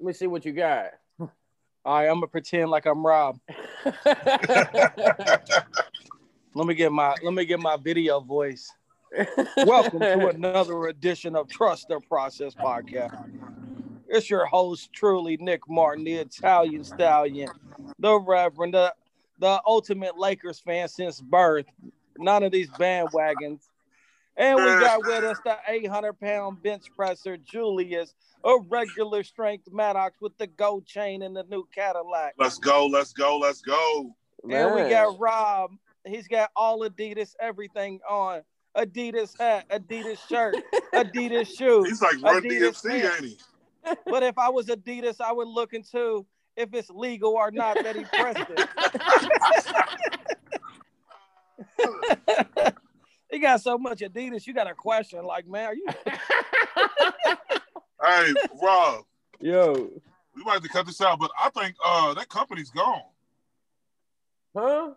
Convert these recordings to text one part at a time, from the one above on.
Let me see what you got. All right, I'm gonna pretend like I'm Rob. Let me get my let me get my video voice. Welcome to another edition of Trust the Process podcast. It's your host, truly Nick Martin, the Italian stallion, the Reverend, the, the ultimate Lakers fan since birth. None of these bandwagons. And we got with us the 800 pound bench presser, Julius, a regular strength Maddox with the gold chain and the new Cadillac. Let's go, let's go, let's go. And we got Rob. He's got all Adidas, everything on. Adidas hat, Adidas shirt, Adidas shoes. He's like Run Adidas DMC, pants. ain't he? But if I was Adidas, I would look into if it's legal or not that he pressed it. he got so much Adidas, you got a question like, man, are you? Hey, Rob, Yo. we might have to cut this out, but I think uh that company's gone. Huh?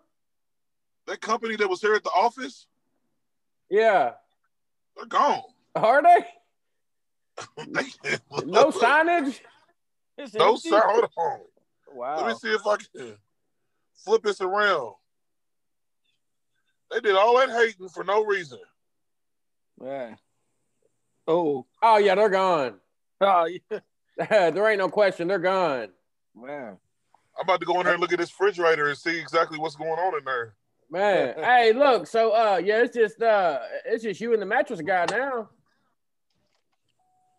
That company that was here at the office, Yeah. they're gone. Are they? They- No signage? It's No empty? sound. Hold on. Wow. Let me see if I can flip this around. They did all that hating for no reason. Yeah. Oh. Oh yeah, they're gone. Oh yeah. there ain't no question, they're gone. Man. I'm about to go in there and look at this refrigerator and see exactly what's going on in there. Man, hey, look, so uh yeah, it's just uh it's just you and the mattress guy now.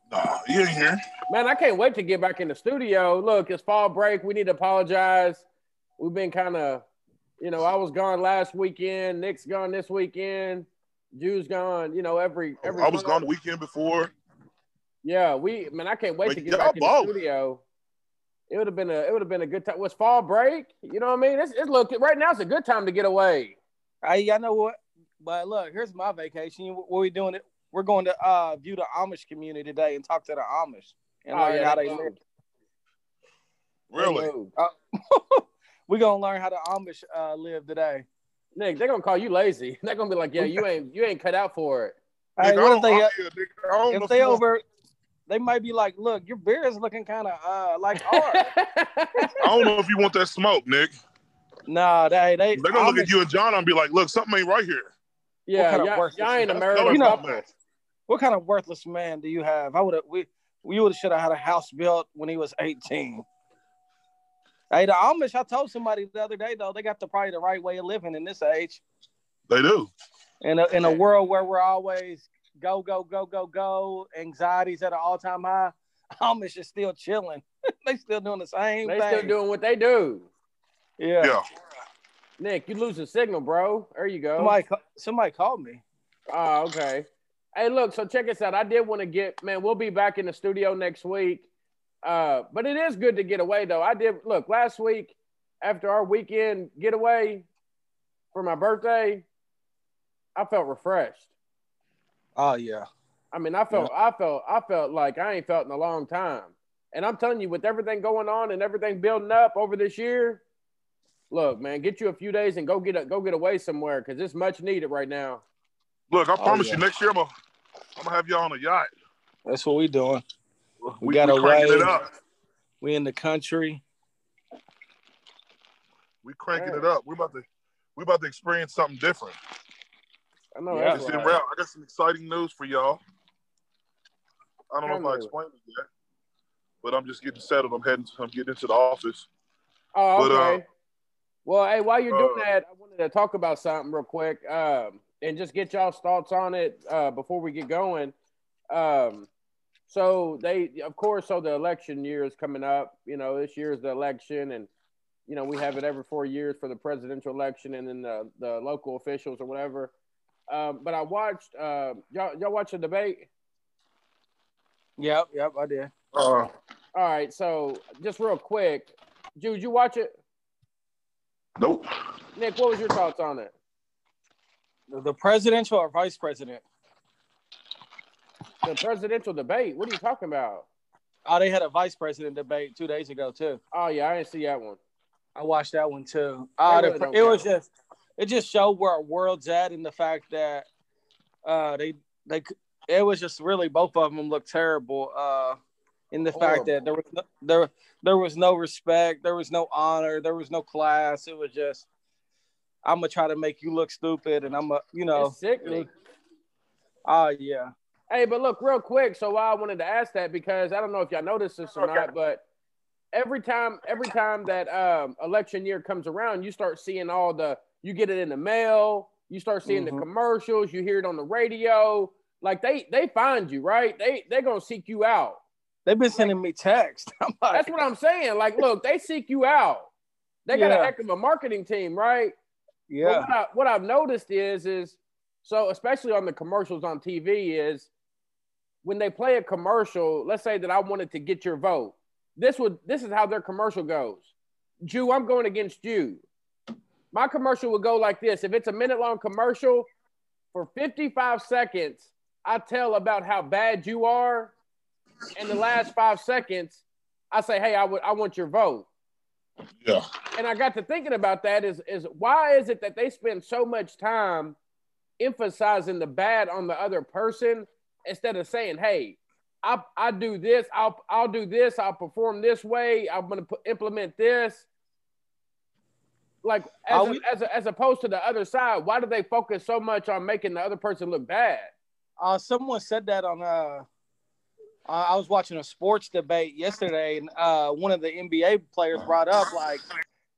Nah, you ain't here. Man, I can't wait to get back in the studio. Look, it's fall break. We need to apologize. We've been kind of, you know, I was gone last weekend. Nick's gone this weekend. Jew's gone. You know, every every. I was gone the weekend before. Yeah, we man, I can't wait Like, to get y'all back in the studio. It would have been a it would have been a good time. Was fall break? You know what I mean? It's, it's look right now. It's a good time to get away. Hey, I know what, but look, here's my vacation. What we doing? It. We're going to uh view the Amish community today and talk to the Amish and Oh, learn yeah, how they they live. Really? They moved. We're gonna learn how the Amish uh, live today. Nick, they're gonna call you lazy. They're gonna be like, yeah, you ain't you ain't cut out for it. Hey, Nigga, what if they, I, I if if they over, they might be like, look, your beard is looking kind of uh like ours. I don't know if you want that smoke, Nick. nah, they they They're gonna look at you and John and be like, "Look, something ain't right here." yeah, kind of y'all, worthless- y'all ain't a married no You know- couple. What kind of worthless man do you have? I would have we we would have should have had a house built when he was 18. Hey, the Amish, I told somebody the other day though, they got the probably the right way of living in this age. They do. In a in a world where we're always go, go, go, go, go, anxieties at an all-time high, Amish is still chilling. they still doing the same They thing. still doing what they do. yeah. Yeah. Nick, you losing signal, bro. There you go. Somebody ca- somebody called me. Oh, okay. Hey, look, so check us out. I did want to get, man, we'll be back in the studio next week. Uh, but it is good to get away, though. I did, look, last week after our weekend getaway for my birthday, I felt refreshed. Oh yeah. I mean, I felt, I felt, I felt like I ain't felt in a long time. And I'm telling you, with everything going on and everything building up over this year, look, man, get you a few days and go get a, go get away somewhere because it's much needed right now. Look, I Oh, promise yeah. you, next year I'm gonna, I'm gonna have y'all on a yacht. That's what we doing. We, got we cranking away. it up. We in the country. We cranking Yeah. it up. We about to, we about to experience something different. I know Yeah. that's It's in right. route. I got some exciting news for y'all. I don't know if I explained it yet, but I'm just getting settled. I'm heading. I'm getting into the office. Oh, But, uh, okay. well, hey, while you're doing uh, that, I wanted to talk about something real quick, um, and just get y'all's thoughts on it uh, before we get going. Um, so they, of course, so the election year is coming up. You know, this year is the election, and you know we have it every four years for the presidential election, and then the the local officials or whatever. Um, but I watched uh, y'all y'all watch the debate. Yep, yep, I did. Uh, All right, so just real quick, Jude, you watch it? nope. Nick, what was your thoughts on it? The, the presidential or vice president? The presidential debate. What are you talking about? Oh, they had a vice president debate two days ago too. Oh yeah, I didn't see that one. I watched that one too. Uh, really the, it was count. just it just showed where our world's at and the fact that uh they they it was just really both of them looked terrible. Uh, in the fact that there was no, there there was no respect, there was no honor, there was no class. It was just I'm gonna try to make you look stupid, and I'm a you know It's sickening. Oh yeah. Hey, but look, real quick. So why I wanted to ask that because I don't know if y'all noticed this or not, but every time, every time that um, election year comes around, you start seeing all the. You get it in the mail. You start seeing Mhm. the commercials. You hear it on the radio. Like they they find you, right? They they gonna seek you out. They've been sending me texts. I'm like, That's what I'm saying. Like, look, they seek you out. They got a heck of a marketing team, right? Yeah, what, I, what I've noticed is, is so especially on the commercials on TV is when they play a commercial. Let's say that I wanted to get your vote. This would this is how their commercial goes. Jew, I'm going against you. My commercial would go like this. If it's a minute long commercial, for 55 seconds, I tell about how bad you are. In the last five seconds, I say, hey, I would I want your vote Yeah. and I got to thinking about that is is why is it that they spend so much time emphasizing the bad on the other person instead of saying, "Hey, I I do this, I'll I'll do this, I'll perform this way, I'm gonna implement this." Like as, a- we- as, a- as opposed to the other side, why do they focus so much on making the other person look bad? uh, someone said that on uh, I was watching a sports debate yesterday, and uh, one of the NBA players brought up like,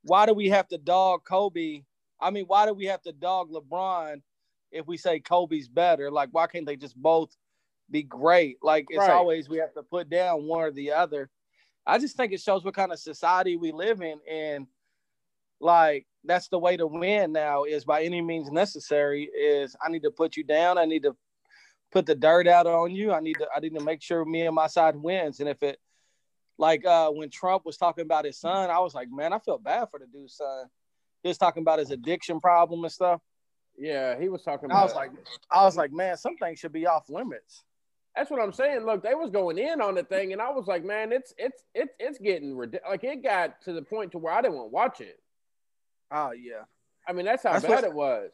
why do we have to dog Kobe? I mean, why do we have to dog LeBron if we say Kobe's better? Like, why can't they just both be great? Like, it's Right. always we have to put down one or the other. I just think it shows what kind of society we live in, and like that's the way to win now is by any means necessary. Is I need to put you down. I need to put the dirt out on you. I need to I need to make sure me and my side wins. And if it like uh when Trump was talking about his son, I was like, man, I feel bad for the dude's son. He was talking about his addiction problem and stuff. Yeah, he was talking about. I was like, I was like, man, some things should be off limits. That's what I'm saying. Look, they was going in on the thing, and I was like, man, it's it's it's it's getting ridiculous. Like it got to the point to where I didn't want to watch it. Oh yeah. I mean, that's how That's bad what- it was.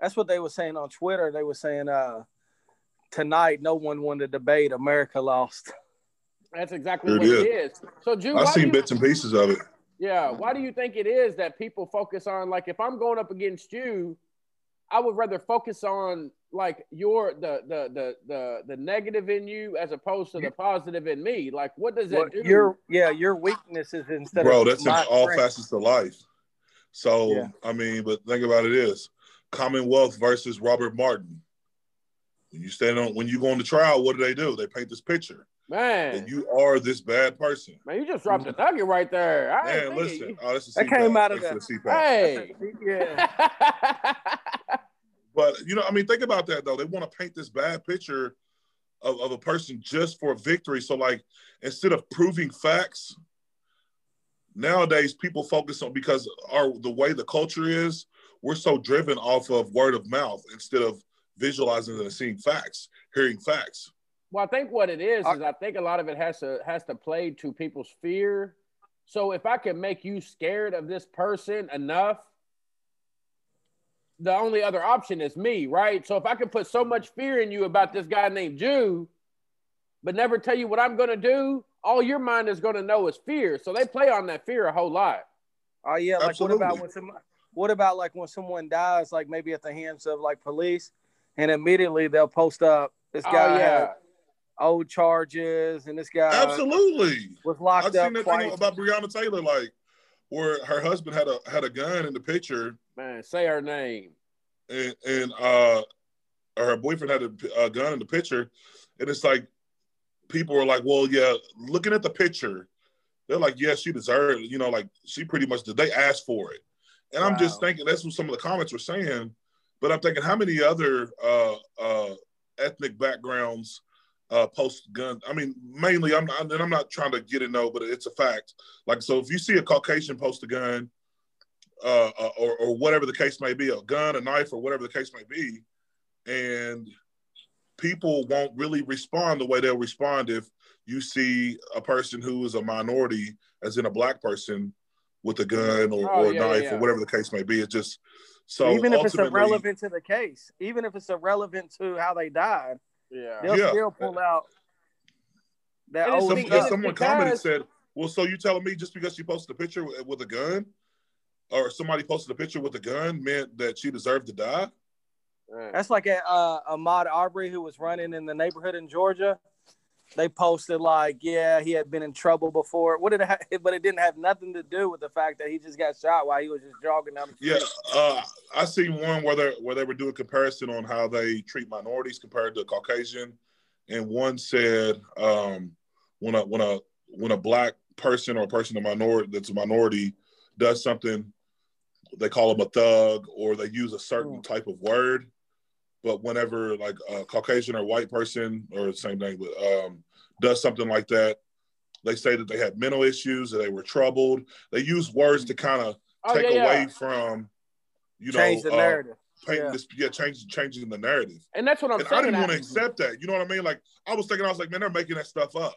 That's what they were saying on Twitter. They were saying uh tonight no one won the debate. America lost. That's exactly It what it is. is. So, Jew, I've seen you, bits and pieces of it. yeah, why do you think it is that people focus on like if I'm going up against you, I would rather focus on like your the the the the the negative in you as opposed to the positive in me. Like, what does that Well, do? your yeah, your weaknesses instead Bro, of that's in all strength. facets of life. So, Yeah. I mean, but think about it is Commonwealth versus Robert Martin. When you stand on, when you go on the trial, what do they do? They paint this picture man, that you are this bad person. man, you just dropped a nugget right there. I ain't Man, listen, oh, that's a That came out of Thanks the- for CPAP. Hey. Yeah. But you know, I mean, think about that though. They want to paint this bad picture of, of a person just for victory. So, like, instead of proving facts, nowadays people focus on because our the way the culture is, we're so driven off of word of mouth instead of visualizing and seeing facts, hearing facts. Well, I think what it is is I think a lot of it has to has to play to people's fear. So if I can make you scared of this person enough, the only other option is me, right? So if I can put so much fear in you about this guy named Jew, but never tell you what I'm gonna do, all your mind is gonna know is fear. So they play on that fear a whole lot. Oh yeah, like what about Absolutely. when some what about like when someone dies, like maybe at the hands of like police, and immediately they'll post up this Oh guy yeah. old charges and this guy Absolutely. was locked I've locked seen up that twice. thing about Breonna Taylor, like where her husband had a had a gun in the picture, Man, say her name. and and uh, her boyfriend had a, a gun in the picture, and it's like people were like, "Well, yeah." Looking at the picture, they're like, "Yeah, she deserved." it." You know, like she pretty much did. They asked for it, and I'm just thinking that's what some of the comments were saying. But I'm thinking, how many other uh, uh, ethnic backgrounds uh, post gun? I mean, mainly, I'm not, and I'm not trying to get it no, but it's a fact. Like, so if you see a Caucasian post a gun, uh, uh, or, or whatever the case may be, a gun, a knife, or whatever the case may be, and people won't really respond the way they'll respond if you see a person who is a minority, as in a black person, with a gun or, Oh, or a yeah, yeah, knife yeah. or whatever the case may be. It's just so even if it's irrelevant to the case, even if it's irrelevant to how they died, Yeah. they'll Yeah. still pull out That old Some, someone because- commented said, "Well, so you telling me just because she posted a picture with, with a gun, or somebody posted a picture with a gun, meant that she deserved to die?" That's like a, uh, Ahmaud Arbery who was running in the neighborhood in Georgia. They posted like, yeah, he had been in trouble before. What did it? Ha- but it didn't have nothing to do with the fact that he just got shot while he was just jogging down the street. Yeah, uh, I seen one where they where they were doing comparison on how they treat minorities compared to Caucasian, and one said um, when a when a when a black person or a person of minority that's a minority does something, they call them a thug or they use a certain Mm. type of word. But whenever like a Caucasian or white person or the same thing, but um, does something like that, they say that they had mental issues, that they were troubled. They use words to kind of Oh, take yeah, yeah. away from you Change know the uh, narrative. painting Yeah. this yeah changing changing the narrative And that's what I'm and saying. i didn't want to accept that you know what i mean like i was thinking i was like man they're making that stuff up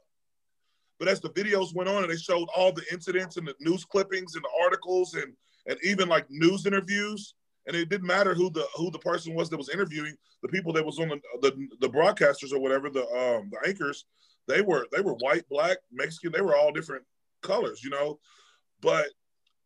but as the videos went on and they showed all the incidents and the news clippings and the articles and and even like news interviews and it didn't matter who the who the person was that was interviewing the people that was on the the, the broadcasters or whatever the um the anchors they were they were white black mexican they were all different colors you know but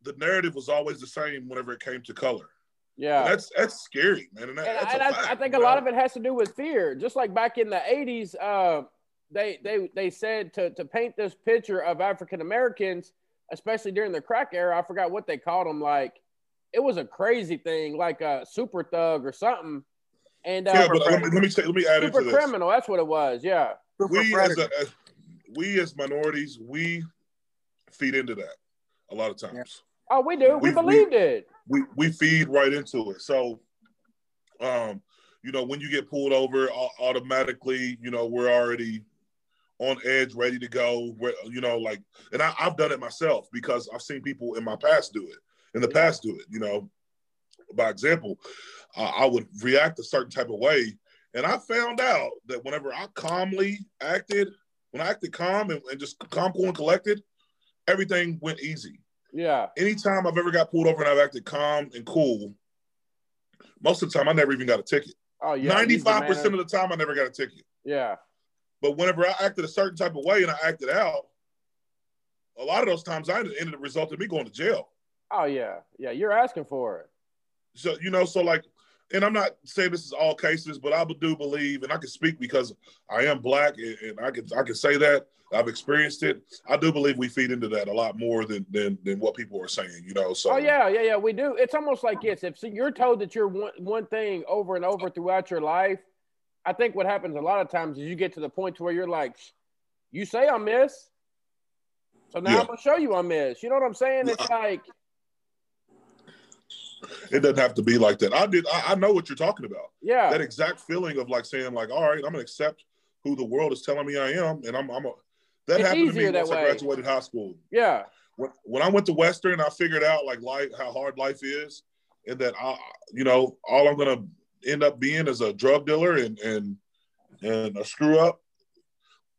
the narrative was always the same whenever it came to color Yeah. and that's that's scary, man. And, that, and, and I, fact, I think a lot know? of it has to do with fear. Just like back in the '80s, uh, they they they said to to paint this picture of African Americans, especially during the crack era. I forgot what they called them. Like it was a crazy thing, like a super thug or something. And uh, Yeah, but let me let me, say, let me add super into this. criminal. That's what it was. Yeah. Super We as, a, as we as minorities, we feed into that a lot of times. Yeah. Oh, we do. We, We- we- believed it. We we feed right into it. So, um, you know, when you get pulled over, automatically, you know, we're already on edge, ready to go. We're, you know, like, and I, I've done it myself because I've seen people in my past do it. In the Yeah. past, do it. You know, by example, uh, I would react a certain type of way, and I found out that whenever I calmly acted, when I acted calm and, and just calm, cool, and collected, everything went easy. Yeah. Anytime I've ever got pulled over and I've acted calm and cool, most of the time I never even got a ticket. Oh yeah. Ninety-five percent of the time I never got a ticket. Yeah. But whenever I acted a certain type of way and I acted out, a lot of those times I ended up resulting me going to jail. Oh yeah. Yeah. You're asking for it. So you know, so like, and I'm not saying this is all cases, but I do believe, and I can speak because I am black, and, and I can I can say that I've experienced it. I do believe we feed into that a lot more than than than what people are saying. You know, so Oh yeah, yeah, yeah. We do. It's almost like this. If you're told that you're one, one thing over and over throughout your life, I think what happens a lot of times is you get to the point to where you're like, you say I miss, so now Yeah. I'm gonna show you I miss. You know what I'm saying? It's like, it doesn't have to be like that. I did. I, I know what you're talking about. yeah, That exact feeling of like saying like, all right, I'm gonna accept who the world is telling me I am, and I'm I'm a. That It's happened to me once I graduated high school. yeah, when, when I went to Western, I figured out like life, how hard life is, and that I, you know, all I'm gonna end up being as a drug dealer and and and a screw up.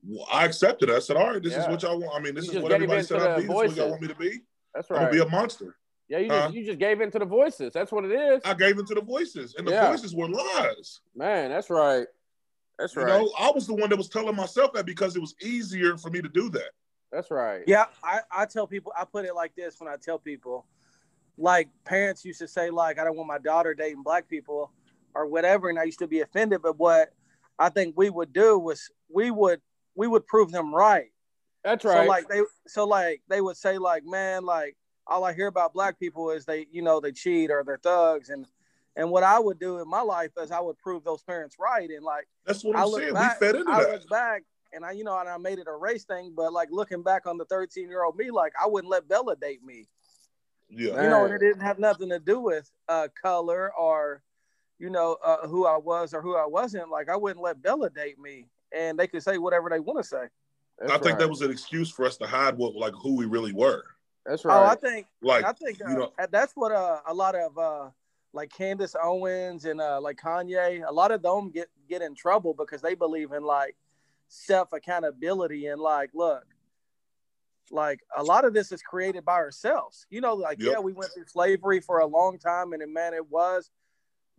Well, I accepted. it. I said, all right, this is what y'all want. I mean, this You is what gave everybody said I'd the be. This is what voices. y'all want me to be. that's I'm gonna be a monster. yeah, you just Huh? you just gave into the voices. That's what it is, I gave into the voices, and the Yeah. voices were lies. man. That's right. That's You right. know, I was the one that was telling myself that because it was easier for me to do that. That's right. Yeah, I, I tell people I put it like this when I tell people, like parents used to say, like, I don't want my daughter dating black people or whatever, and I used to be offended. But what I think we would do was we would we would prove them right. That's right. So like they so like they would say, like, man, like all I hear about black people is they, you know, they cheat or they're thugs and and what I would do in my life is I would prove those parents right. And like That's what I I'm look saying. back, we fed into I that. look back and I, you know, and I made it a race thing, but like looking back on the 13 year old me, like I wouldn't let Bella date me, Yeah. you know, and it didn't have nothing to do with uh, color or, you know, uh, who I was or who I wasn't. Like I wouldn't let Bella date me, and they could say whatever they want to say. That's I think that was an excuse for us to hide what like who we really were. That's right. Oh, I think Like I think uh, you know, that's what uh, a lot of uh, like Candace Owens and uh, like Kanye, a lot of them get get in trouble because they believe in like self accountability and like, look, like a lot of this is created by ourselves. You know, like Yep. yeah, we went through slavery for a long time, and it, man, it was.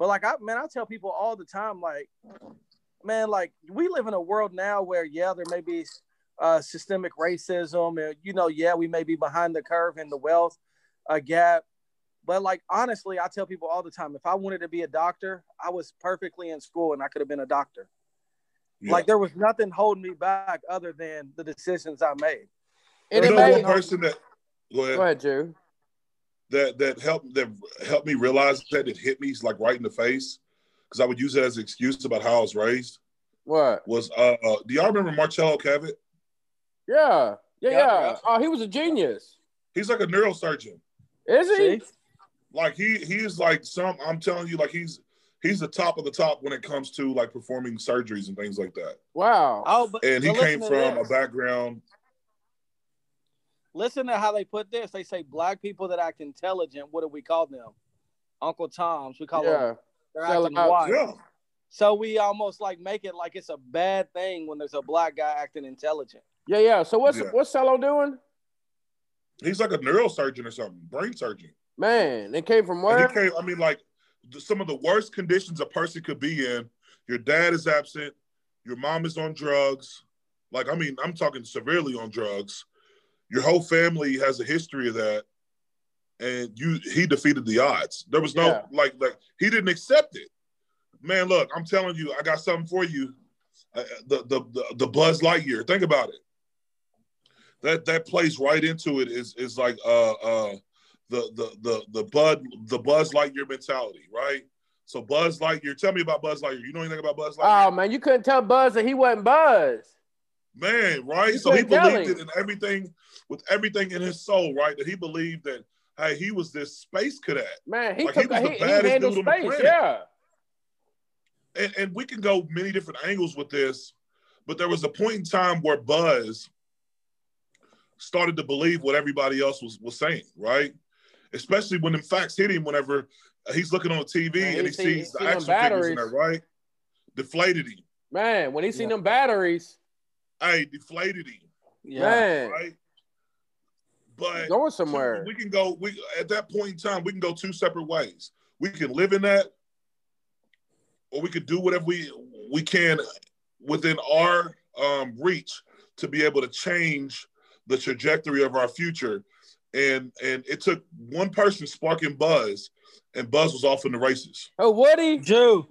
But like I man, I tell people all the time, like, man, like we live in a world now where yeah, there may be uh, systemic racism. And, you know, yeah, we may be behind the curve in the wealth uh, gap. But like honestly, I tell people all the time, if I wanted to be a doctor, I was perfectly in school and I could have been a doctor. Yeah. Like there was nothing holding me back other than the decisions I made. And you know one person that go ahead, go ahead, Drew. That that helped that helped me realize that it hit me like right in the face because I would use it as an excuse about how I was raised. What was uh, uh do y'all remember Marcello Cavett? Yeah. Yeah, yeah. yeah. Oh, he was a genius. He's like a neurosurgeon. Is he? See? Like he he's like some I'm telling you, like he's he's the top of the top when it comes to like performing surgeries and things like that. Wow. Oh, but, and he came from a background. Listen to how they put this. They say black people that act intelligent. What do we call them? Uncle Toms. We call yeah. them. They're acting wise. Yeah. So we almost like make it like it's a bad thing when there's a black guy acting intelligent. Yeah, yeah. So what's yeah. what's Cello doing? He's like a neurosurgeon or something, brain surgeon. Man, it came from where? he came, I mean, like some of the worst conditions a person could be in. Your dad is absent. Your mom is on drugs. Like, I mean, I'm talking severely on drugs. Your whole family has a history of that, and you he defeated the odds. There was no yeah. like like he didn't accept it. Man, look, I'm telling you, I got something for you. Uh, the, the the the Buzz Lightyear. Think about it. That that plays right into it. Is is like uh uh the the the the Bud the Buzz Lightyear mentality, right? So Buzz Lightyear, tell me about Buzz Lightyear. You know anything about Buzz Lightyear? Oh man, you couldn't tell Buzz that he wasn't Buzz. Man, right? You so he believed it in everything with everything in his soul, right? That he believed that hey, he was this space cadet. Man, he like, took he was the he, baddest he dude space, on the planet. Yeah. And, and we can go many different angles with this, but there was a point in time where Buzz started to believe what everybody else was was saying, right? especially when the facts hit him whenever he's looking on the TV Man, and he, see, sees the action figures in there, right? Deflated him. Man, when he seen yeah. them batteries. Hey, deflated him. Yeah. Right? But going somewhere. We can go, we at that point in time, we can go two separate ways. We can live in that, or we could do whatever we we can within our um, reach to be able to change the trajectory of our future and and it took one person sparking Buzz, and Buzz was off in the races. Oh, Woody, Jew.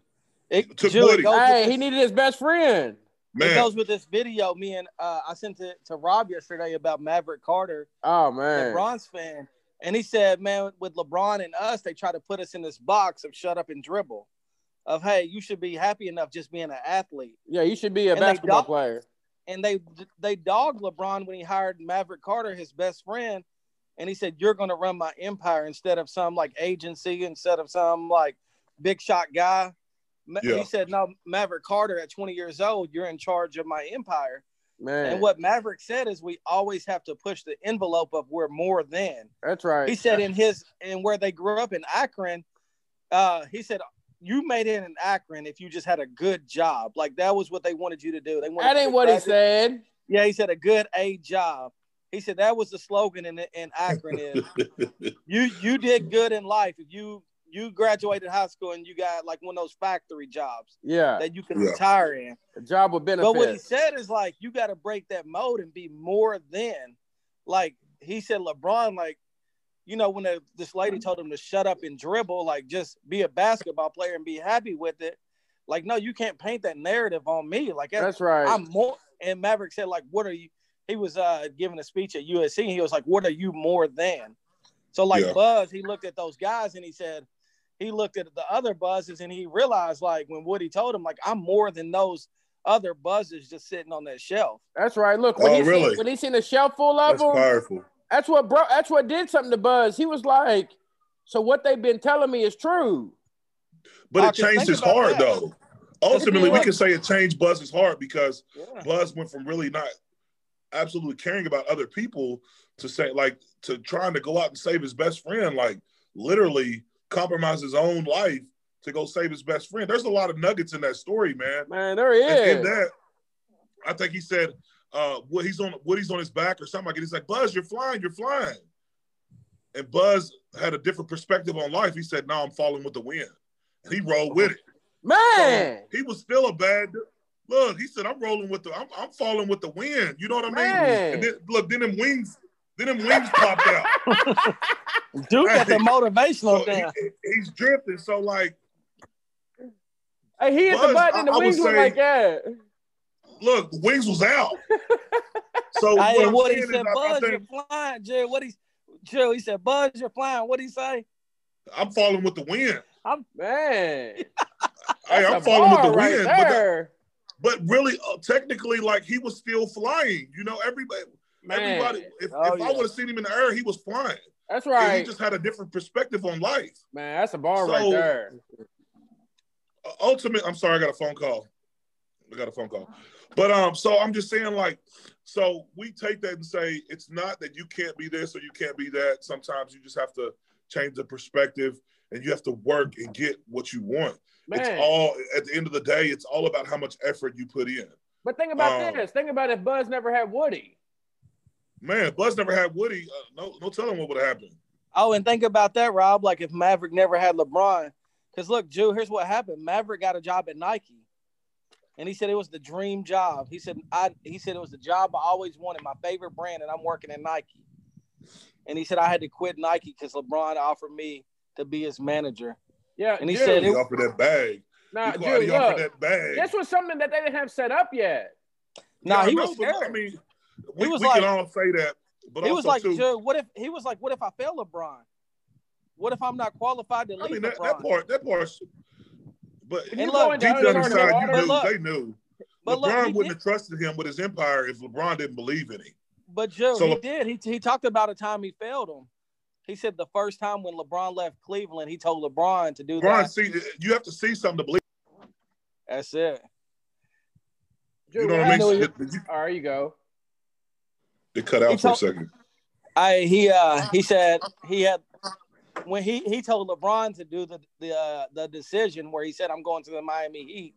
It, took Jew, Woody. Hey, he needed his best friend. Man. It goes with this video. Me and uh, I sent it to Rob yesterday about Maverick Carter. Oh man, LeBron's fan, and he said, "Man, with LeBron and us, they try to put us in this box of shut up and dribble." Of hey, you should be happy enough just being an athlete. Yeah, you should be a and basketball player. And they they dogged LeBron when he hired Maverick Carter, his best friend, and he said, "You're going to run my empire instead of some like agency, instead of some like big shot guy." Yeah. He said, "No, Maverick Carter, at 20 years old, you're in charge of my empire." Man. And what Maverick said is, we always have to push the envelope of we're more than. That's right. He said in his and where they grew up in Akron, uh, he said you made it in Akron if you just had a good job. Like that was what they wanted you to do. They wanted that ain't what he said. Yeah, he said a good A job. He said that was the slogan in in Akron is you you did good in life if you you graduated high school and you got like one of those factory jobs. Yeah. That you can yeah. retire in. A job with benefits. But what he said is like you got to break that mode and be more than like he said LeBron like you know when the, this lady told him to shut up and dribble like just be a basketball player and be happy with it. Like no, you can't paint that narrative on me. Like that's right. I'm more and Maverick said like what are you he was uh, giving a speech at USC and he was like, What are you more than? So, like yeah. Buzz, he looked at those guys and he said, he looked at the other buzzes and he realized, like, when Woody told him, like, I'm more than those other buzzes just sitting on that shelf. That's right. Look, when, oh, he, really? seen, when he seen the shelf full of that's them, powerful. That's what bro. That's what did something to Buzz. He was like, "So what they've been telling me is true." But it changed his heart, that. though. Ultimately, we can say it changed Buzz's heart because yeah. Buzz went from really not absolutely caring about other people to say like to trying to go out and save his best friend, like literally compromise his own life to go save his best friend. There's a lot of nuggets in that story, man. Man, there is. And in that, I think he said, uh, what he's on, what he's on his back or something like it. He's like, Buzz, you're flying, you're flying. And Buzz had a different perspective on life. He said, "No, I'm falling with the wind," and he rolled with it. Man, so he was still a bad Look, he said, I'm rolling with the, I'm, I'm falling with the wind. You know what I mean? Man. And then, look, then them wings, then them wings popped out. Dude got the motivational So down. he- he- he's drifting. So like, Hey, he hit the button and the I- I wings went say- like that. look, the wings was out. So Hey, what I'm what he said, I- I Buzz, you're flying, Jill. What he, Jill, he said, Buzz, you're flying. What he say? I'm falling with the wind. Man, Hey, that's I'm falling with the right wind. But, that- but really, uh, technically, like he was still flying. You know, everybody, Man, everybody. If, Oh, if I would have seen him in the air, he was flying. that's And right. he just had a different perspective on life. Man, that's a bar right there. Uh, ultimate. I'm sorry, I got a phone call. I got a phone call. But um, so I'm just saying, like, so we take that and say it's not that you can't be this or you can't be that. Sometimes you just have to change the perspective and you have to work and get what you want. Man, It's all at the end of the day, it's all about how much effort you put in. but think about um, this. Think about if Buzz never had Woody. Man, Buzz never had Woody. Uh, no, no telling what would have happened. Oh, and think about that, Rob. Like if Maverick never had LeBron, because look, Jew, here's what happened. Maverick got a job at Nike, and he said it was the dream job. He said I. He said it was the job I always wanted, my favorite brand, and I'm working at Nike. And he said I had to quit Nike because LeBron offered me to be his manager. Yeah, And he Jude, said He it- offered that bag. nah, he, Jude, he offered look, that bag. this was something that they didn't have set up yet. Nah, Yeah, I he know, was but, scared. I mean, we, was we like- can all say that, but he was like, too, Jew, what if he was like, what if I fail LeBron? What if I'm not qualified to I lead mean that, LeBron? that part, that part. But When And you look, deep down inside, you knew, look, they knew. but LeBron he wouldn't did- have trusted him with his empire if LeBron didn't believe in him. But Joe, So- he did. He, he talked about a time he failed him. He said the first time when LeBron left Cleveland, he told LeBron to do LeBron, that. see, you have to see something to believe. That's it. Jude, You know what what I mean? know It, it, All right, you go. It cut out for a second. I he uh he said he had when he he told LeBron to do the the uh, the decision where he said I'm going to the Miami Heat,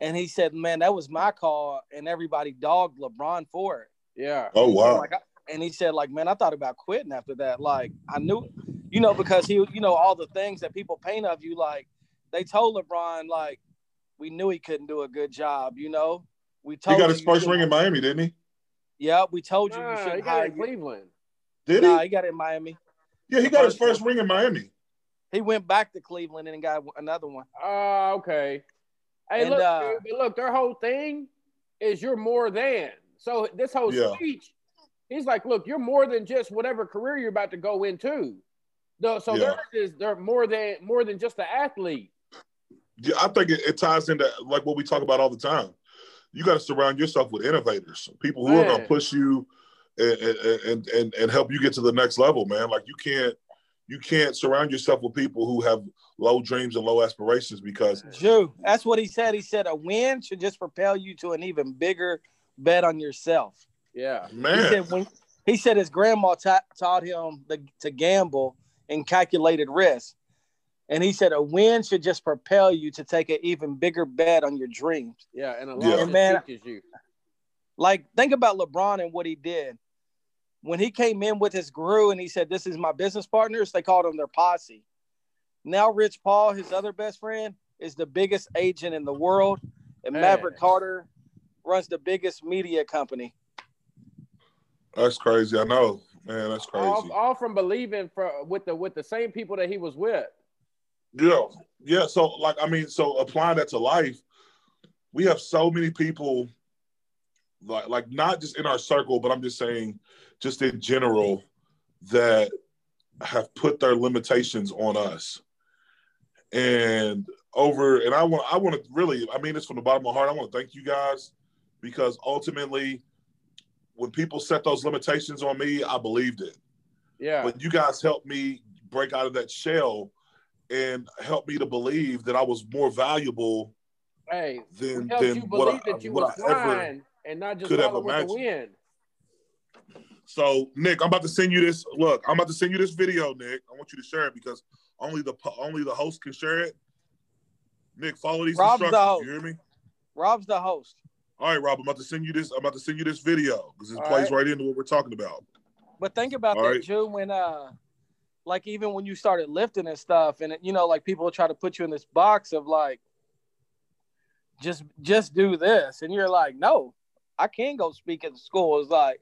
and he said, "Man, that was my call," and everybody dogged LeBron for it. Yeah. Oh wow! Like, and he said, like, man, I thought about quitting after that. Like, I knew, you know, because he, you know, all the things that people paint of you. Like, they told LeBron, like, we knew he couldn't do a good job. You know, we told He got his first ring in Miami, didn't he? Yeah, we told you you Nah, he shouldn't got hire. it in Cleveland. Did he? Nah, he got it in Miami. yeah, he the got his first first ring in Miami. He went back to Cleveland and got another one. Oh, okay. Hey, And, look, uh, dude, but look, their whole thing is you're more than. So this whole Yeah. speech, he's like, look, you're more than just whatever career you're about to go into. The- So Yeah. theirs is they're more than more than just an athlete. Yeah, I think it, it ties into like what we talk about all the time. You got to surround yourself with innovators, people who are going to push you and, and and and help you get to the next level, man. Like you can't you can't surround yourself with people who have low dreams and low aspirations because Jew, that's what he said. He said a win should just propel you to an even bigger bet on yourself. Yeah. He man, said when he said his grandma ta- taught him the, to gamble and calculated risk, and he said a win should just propel you to take an even bigger bet on your dreams. Yeah. And a Yeah. lot of Man. teaches you. Like think about LeBron and what he did when he came in with his crew and he said, "This is my business partners." They called him their posse. Now Rich Paul, his other best friend, is the biggest agent in the world, and Man. Maverick Carter runs the biggest media company. that's crazy. I know, man, that's crazy. All, all from believing for with the with the same people that he was with. Yeah, yeah. So, like, I mean, so applying that to life, we have so many people, like, like not just in our circle, but I'm just saying, just in general, that have put their limitations on us. And over, and I want, I want to really, I mean this from the bottom of my heart. I want to thank you guys because ultimately, when people set those limitations on me, I believed it Yeah. but you guys helped me break out of that shell and helped me to believe that I was more valuable hey, than than you what believe I, that you what I ever. and not just could have the imagined. So Nick, I'm about to send you this. Look, I'm about to send you this video, Nick. I want you to share it because only the only the host can share it. Nick, follow these Rob's the instructions. host. You hear me? Rob's the host. All right, Rob. I'm about to send you this. I'm about to send you this video because it All plays right. right into what we're talking about. But think about All that, right. Jew, when uh like even when you started lifting and stuff, and you know, like people try to put you in this box of like just just do this, and you're like, no, I can go speak at the school. It's like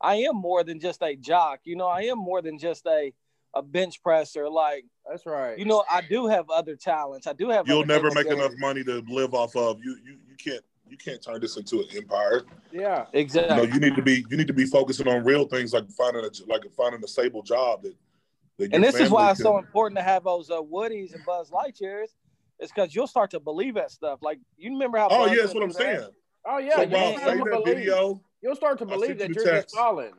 I am more than just a jock. You know, I am more than just a a bench presser. Like That's right. you know, I do have other talents. I do have. You'll other never make capabilities. enough money to live off of. You you you can't you can't turn this into an empire. yeah. You Exactly. know, you need to be you need to be focusing on real things like finding a like finding a stable job that. That and this is why it's so important to have those uh, Woodies and Buzz Lightyears. It's because you'll start to believe that stuff. Like you remember how? Oh Buzz yeah, that's what I'm went through that? saying. Oh yeah. so you Rob, will start to that believe. video. You'll start to believe that you you're just falling.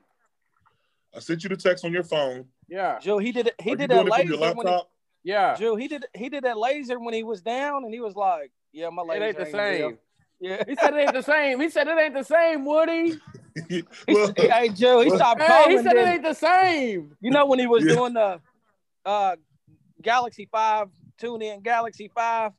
I sent you the text on your phone. Yeah. Joe, he did. He Are did that it laser your when he. Yeah. Joe, he did. He did that laser when he was down, and he was like, "Yeah, my It laser ain't the real." same. Yeah. He said it ain't the same. He said it ain't the same, Woody. He well, said- hey Joe, he well- stopped Hey, calling. he said it ain't the same. You know when he was Yeah. doing the uh, Galaxy Five, tune in Galaxy Five.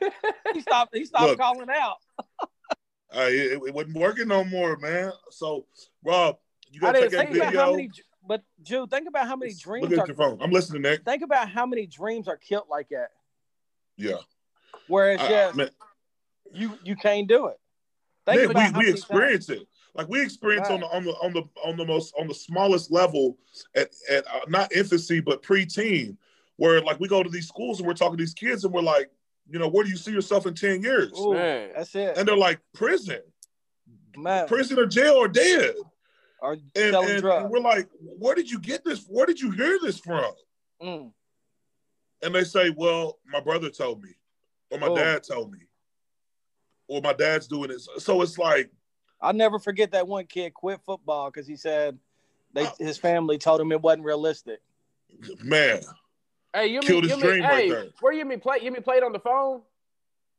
he stopped. He stopped Look. calling out. uh, it, it wasn't working no more, man. So Rob, you I gotta didn't take that Think about how video. many. But Joe, think about how many Look dreams at are. your phone. I'm listening, Nick. Think about how many dreams are killed like that. Yeah. Whereas, I- yes, man, you you can't do it. Think Nick, about how we, we many experience it. Like we experience on the on the on the on the most on the smallest level at at uh, not infancy but preteen, where like we go to these schools and we're talking to these kids and we're like, you know, where do you see yourself in ten years? Ooh, Man. That's it, And they're like, prison, man. prison or jail or dead. Or And, and, drugs. and we're like, where did you get this? Where did you hear this from? Mm. And they say, well, my brother told me, or my Oh. dad told me, or my dad's doing this. So it's like, I'll never forget that one kid quit football because he said they his family told him it wasn't realistic. man, Hey, you Killed mean, his you mean, dream right hey, there. where you mean play? You mean play it on the phone?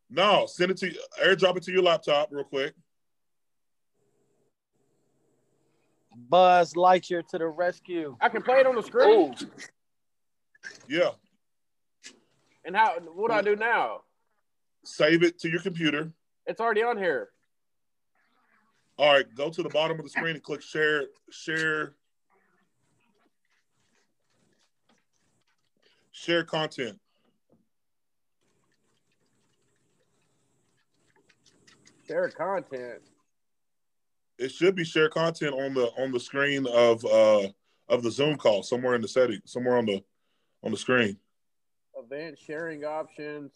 no, send it to airdrop it to your laptop real quick. Buzz Lightyear to the rescue. I can play it on the screen. Oh. Yeah, And how? What do I do now? save it to your computer. It's already on here. All right, go to the bottom of the screen and click share. Share. Share content. Share content. It should be share content on the on the screen of uh of the Zoom call somewhere in the setting, somewhere on the on the screen. Event sharing options.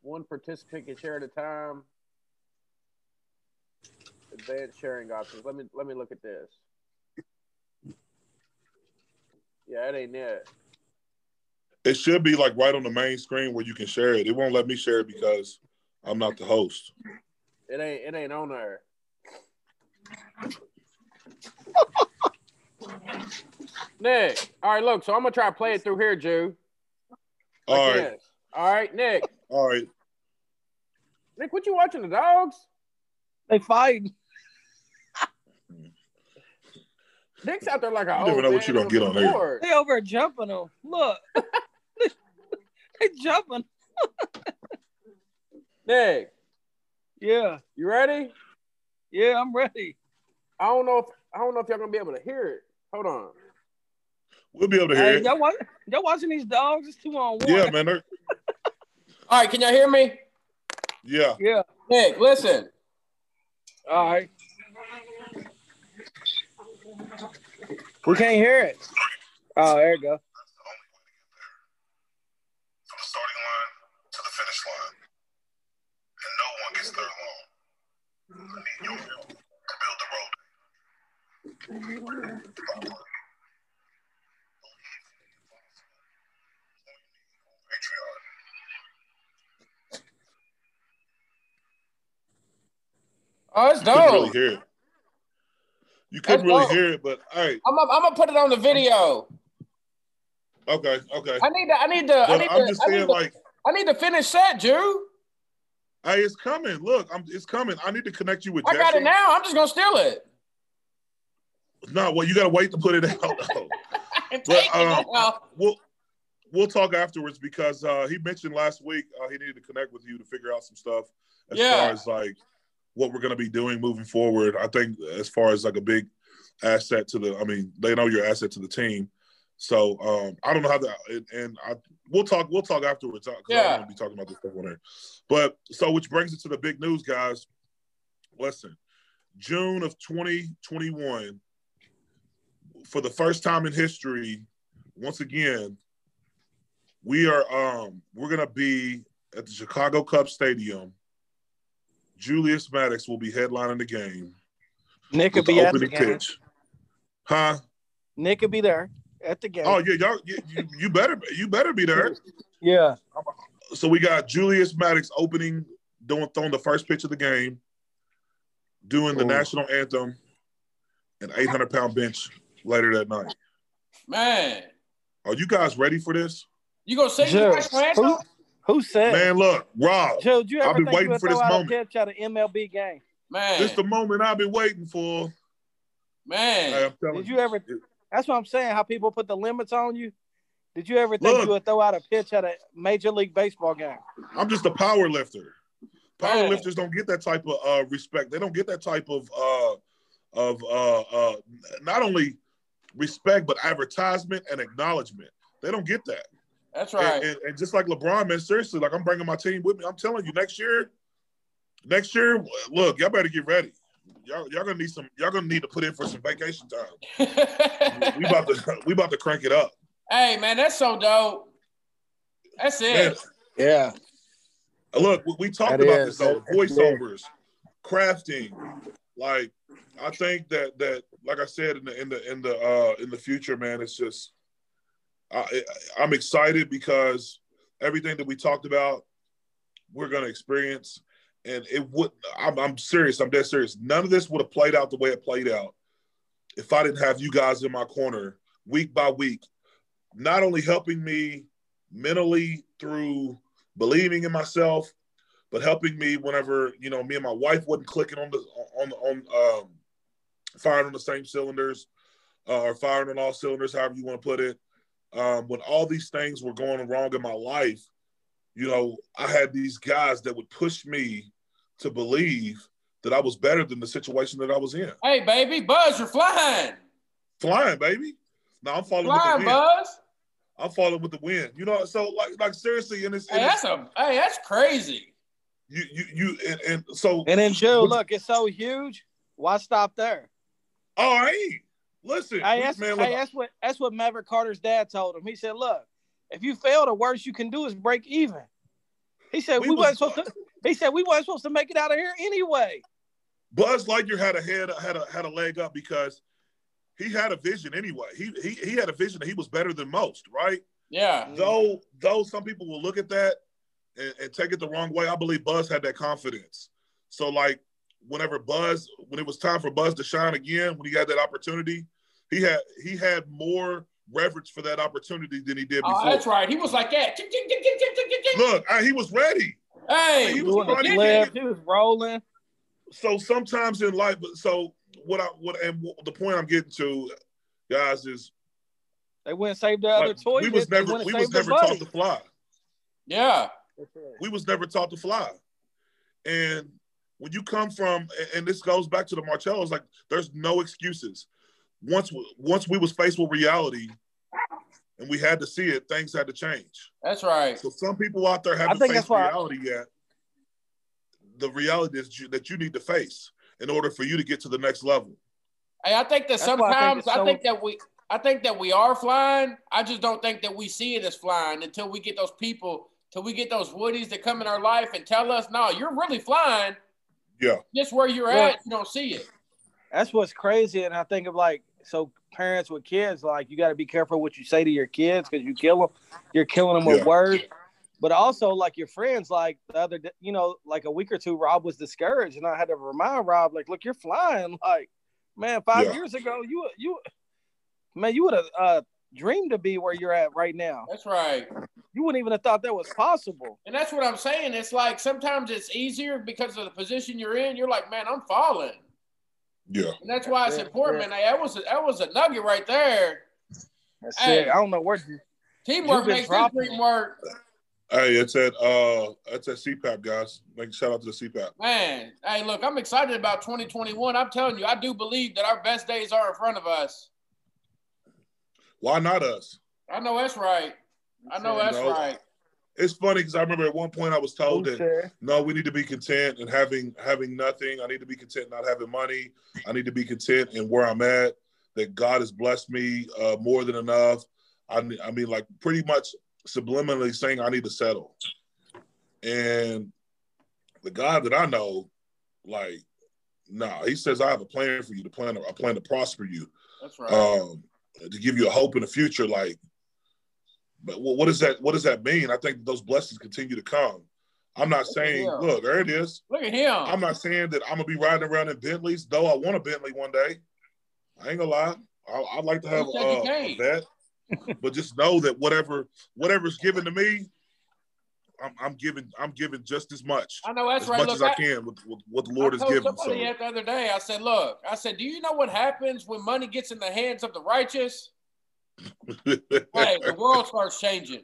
One participant can share at a time. Advanced sharing options. Let me let me look at this. Yeah, it ain't it. It should be like right on the main screen where you can share it. It won't let me share it because I'm not the host. It ain't it ain't on there. Nick, all right, look. So I'm gonna try to play it through here, Jew. Like All right, this. All right, Nick. all right. Nick, what you watching? The dogs? They fighting. Nick's out there like a You old never know what you're gonna get on there. board. They over jumping them. Look. they jumping. Nick, Yeah. you ready? Yeah, I'm ready. I don't know if I don't know if y'all gonna be able to hear it. Hold on. We'll be able to hear Hey, it. y'all, watch, y'all watching these dogs? It's two on one. Yeah, man. All right, can y'all hear me? Yeah. Yeah. Nick, listen. All right. We can't hear it. Oh, there you go. From the starting line to the finish line. And no one gets third long. I need your help to build the road. Patreon. Oh, it's You couldn't really dope. hear it. You couldn't That's really dope. hear it, but hey, I'm gonna, I'm gonna put it on the video. okay, okay. I need to I need to I need I'm to, just I need saying, to, like, I need to finish that, Jew. hey, it's coming. Look, I'm it's coming. I need to connect you with I Jesse. got it now. I'm just gonna steal it. No, well, you gotta wait to put it out though. But, it uh, we'll we'll talk afterwards because uh, he mentioned last week uh, he needed to connect with you to figure out some stuff as Yeah. far as like what we're gonna be doing moving forward. I think as far as like a big asset to the, I mean, they know you're asset to the team. So um, I don't know how that, and, and I we'll talk we'll talk afterwards. Yeah. I don't want to be talking about this stuff on there. But so which brings it to the big news, guys. Listen, June of 2021, for the first time in history, once again, we are um we're gonna be at the Chicago Cubs Stadium. Julius Maddox will be headlining the game. Nick could be the at the game. pitch. Huh? Nick could be there at the game. Oh yeah, y'all you, you, you better you better be there. yeah. So we got Julius Maddox opening, doing throwing the first pitch of the game, doing the Ooh. national anthem, an 800 pound bench later that night. Man, Are you guys ready for this? you gonna sing Joe, the national anthem? Who, who said? Man, look, Rob, Joe, did you ever I've been think waiting you would for this throw out moment. a pitch at an MLB game? Man, this the moment I've been waiting for. man. Hey, I'm telling Did you ever? That's what I'm saying. How people put the limits on you. Did you ever think Look. you would throw out a pitch at a major league baseball game? I'm just a power lifter. Power Man. lifters don't get that type of uh, respect. They don't get that type of uh, of uh, uh, not only respect but advertisement and acknowledgement. They don't get that. That's right. And, and just like LeBron, man, seriously, like I'm bringing my team with me. I'm telling you, next year, next year, look, y'all better get ready. Y'all, y'all gonna need some. Y'all gonna need to put in for some vacation time. We about to, we about to crank it up. hey, man, that's so dope. That's it. Man, Yeah. Look, we, we talked That about is. this though. That- that's Voiceovers, crafting. Like, I think that that, like I said in the in the in the uh in the future, man, it's just I, I'm excited because everything that we talked about, we're gonna experience, and it would. I'm, I'm serious. I'm dead serious. None of this would have played out the way it played out if I didn't have you guys in my corner week by week, not only helping me mentally through believing in myself, but helping me whenever you know me and my wife wasn't clicking on the on on um, firing on the same cylinders uh, or firing on all cylinders, however you want to put it. Um, when all these things were going wrong in my life, you know, I had these guys that would push me to believe that I was better than the situation that I was in. Hey, baby, Buzz, you're flying. Flying, baby. Now I'm falling Flying, with the wind. Buzz. I'm falling with the wind. You know, so like like seriously, and it's, Hey, and it's that's a hey, that's crazy. you you you and, and so And then Joe, look, it's so huge. Why stop there? Oh, I ain't. Listen, Hey, that's, man, hey, look, that's what that's what Maverick Carter's dad told him. He said, "Look, if you fail, the worst you can do is break even." He said We we, was- wasn't supposed to. He said we wasn't supposed to make it out of here anyway. Buzz Lightyear had a head had a had a leg up because he had a vision anyway. He he he had a vision that he was better than most, right? Yeah. Mm-hmm. Though though some people will look at that and, and take it the wrong way, I believe Buzz had that confidence. So like whenever Buzz when it was time for Buzz to shine again, when he had that opportunity, he had he had more reverence for that opportunity than he did oh, before. Oh, that's right. He was like that. Look, I, he was ready. Hey, he was Doing the running. flip, he was rolling. so sometimes in life, so what I what and the point I'm getting to, guys, is They went and saved their other like, toys. we was They never went and we was never taught to fly. yeah. We was never taught to fly, and when you come from and this goes back to the Marcellos, like there's no excuses. Once once we was faced with reality, and we had to see it, things had to change. That's right. So some people out there haven't think faced that's why- reality yet. The reality is you, that you need to face in order for you to get to the next level. Hey, I think that That's why I think sometimes I think that we I think that we are flying. I just don't think that we see it as flying until we get those people, till we get those woodies that come in our life and tell us, no, you're really flying. Yeah. Just where you're Yeah. at, you don't see it. That's what's crazy. And I think of like, so parents with kids, like you got to be careful what you say to your kids because you kill them. You're killing them with Yeah. words. But also, like your friends, like the other, day- you know, like a week or two, Rob was discouraged, and I had to remind Rob, like, look, you're flying. Like, man, five Yeah. years ago, you, you, man, you would have uh, dreamed to be where you're at right now. That's right. You wouldn't even have thought that was possible. And that's what I'm saying. It's like sometimes it's easier because of the position you're in. You're like, man, I'm falling. Yeah. And that's why it's Yeah, important, man. Hey, that was a, that was a nugget right there. That's Hey. it. I don't know where. Teamwork You've makes this dream work. Hey, it's at uh it's at CPAP, guys. Make a shout out to the CPAP. Man, hey, look, I'm excited about 2021. I'm telling you, I do believe that our best days are in front of us. Why not us? I know that's right. I know that's No. right. It's funny because I remember at one point I was told that Okay. no, we need to be content and having having nothing. I need to be content not having money. I need to be content in where I'm at. That God has blessed me uh, more than enough. I, I mean, like pretty much subliminally saying I need to settle. And the God that I know, like, nah, he says I have a plan for you, to plan, a plan to prosper you, That's right. um, to give you a hope in the future. Like, but what, does that what does that mean? I think those blessings continue to come. I'm not saying, look, there it is. Look at him. I'm not saying that I'm gonna be riding around in Bentleys, though. I want a Bentley one day. I ain't gonna lie. I, I'd like to have uh, a can't? vet, but just know that whatever whatever's given to me, I'm, I'm giving I'm giving just as much, I know that's as right. much Look, as I I- can with, with what the Lord I has told given. somebody So the other day. I said, "Look, I said, do you know what happens when money gets in the hands of the righteous? Hey, the world starts changing.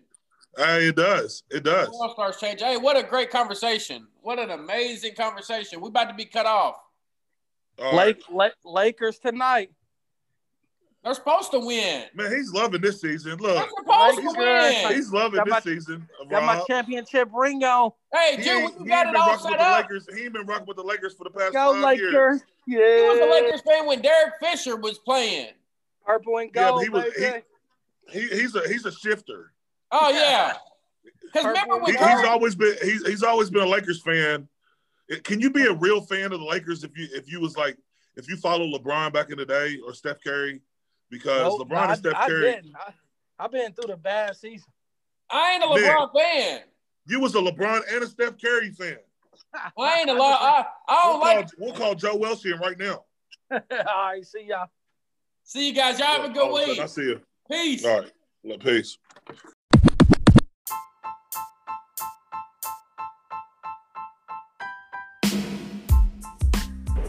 Hey, it does. It does. The does. world starts changing. Hey, what a great conversation! What an amazing conversation. We're about to be cut off. All right. Lake, Lake, Lakers tonight. They're supposed to win. Man, he's loving this season. They're Look, supposed to win. he's loving Got this my- season. Got my championship ring on. Hey, He dude, ain't, you he got it all set up. Lakers. He ain't been rocking with the Lakers for the past Go five Lakers. years. He was a Yeah. Lakers fan when Derek Fisher was playing. Purple and gold. Yeah, he was- baby. He, he's a he's a shifter. Oh yeah. Because remember when He, he's always been he's he's always been a Lakers fan. Can you be a real fan of the Lakers if you if you was like if you follow LeBron back in the day or Steph Curry? Because Nope, LeBron I, and Steph I Curry, didn't. I, I've been through the bad season. I ain't a Man. LeBron fan. you was a LeBron and a Steph Curry fan. I ain't a lot. I, I We'll don't call, like. we'll call Joe Welsh in right now. All right, see y'all. See you guys. Y'all have a good Oh, week. I see you. Peace. All right. Well, Peace.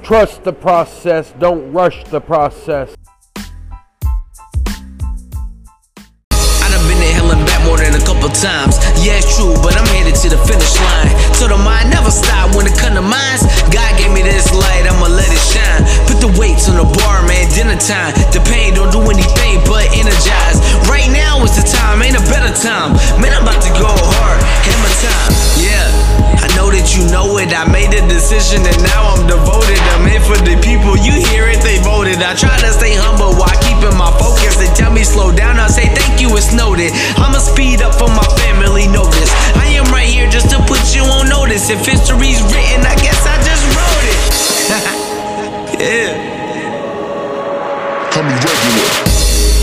Trust the process. Don't rush the process. I done been to hell and back more than a couple times. Yeah, it's true, but I'm headed to the finish line. So the mind never stop when it come to mines. God gave me this light, I'ma let it shine. Put the weights on the bar, man, dinner time. The pain don't do anything but energize. Right now is the time, ain't a better time. Man, I'm about to go hard, hammer time it, you know it. I made a decision and now I'm devoted. I'm in for the people, you hear it, they voted. I try to stay humble while keeping my focus. They tell me slow down, I say thank you, it's noted. I'ma speed up for my family, notice. I am right here just to put you on notice. If history's written, I guess I just wrote it. yeah. Come me regular.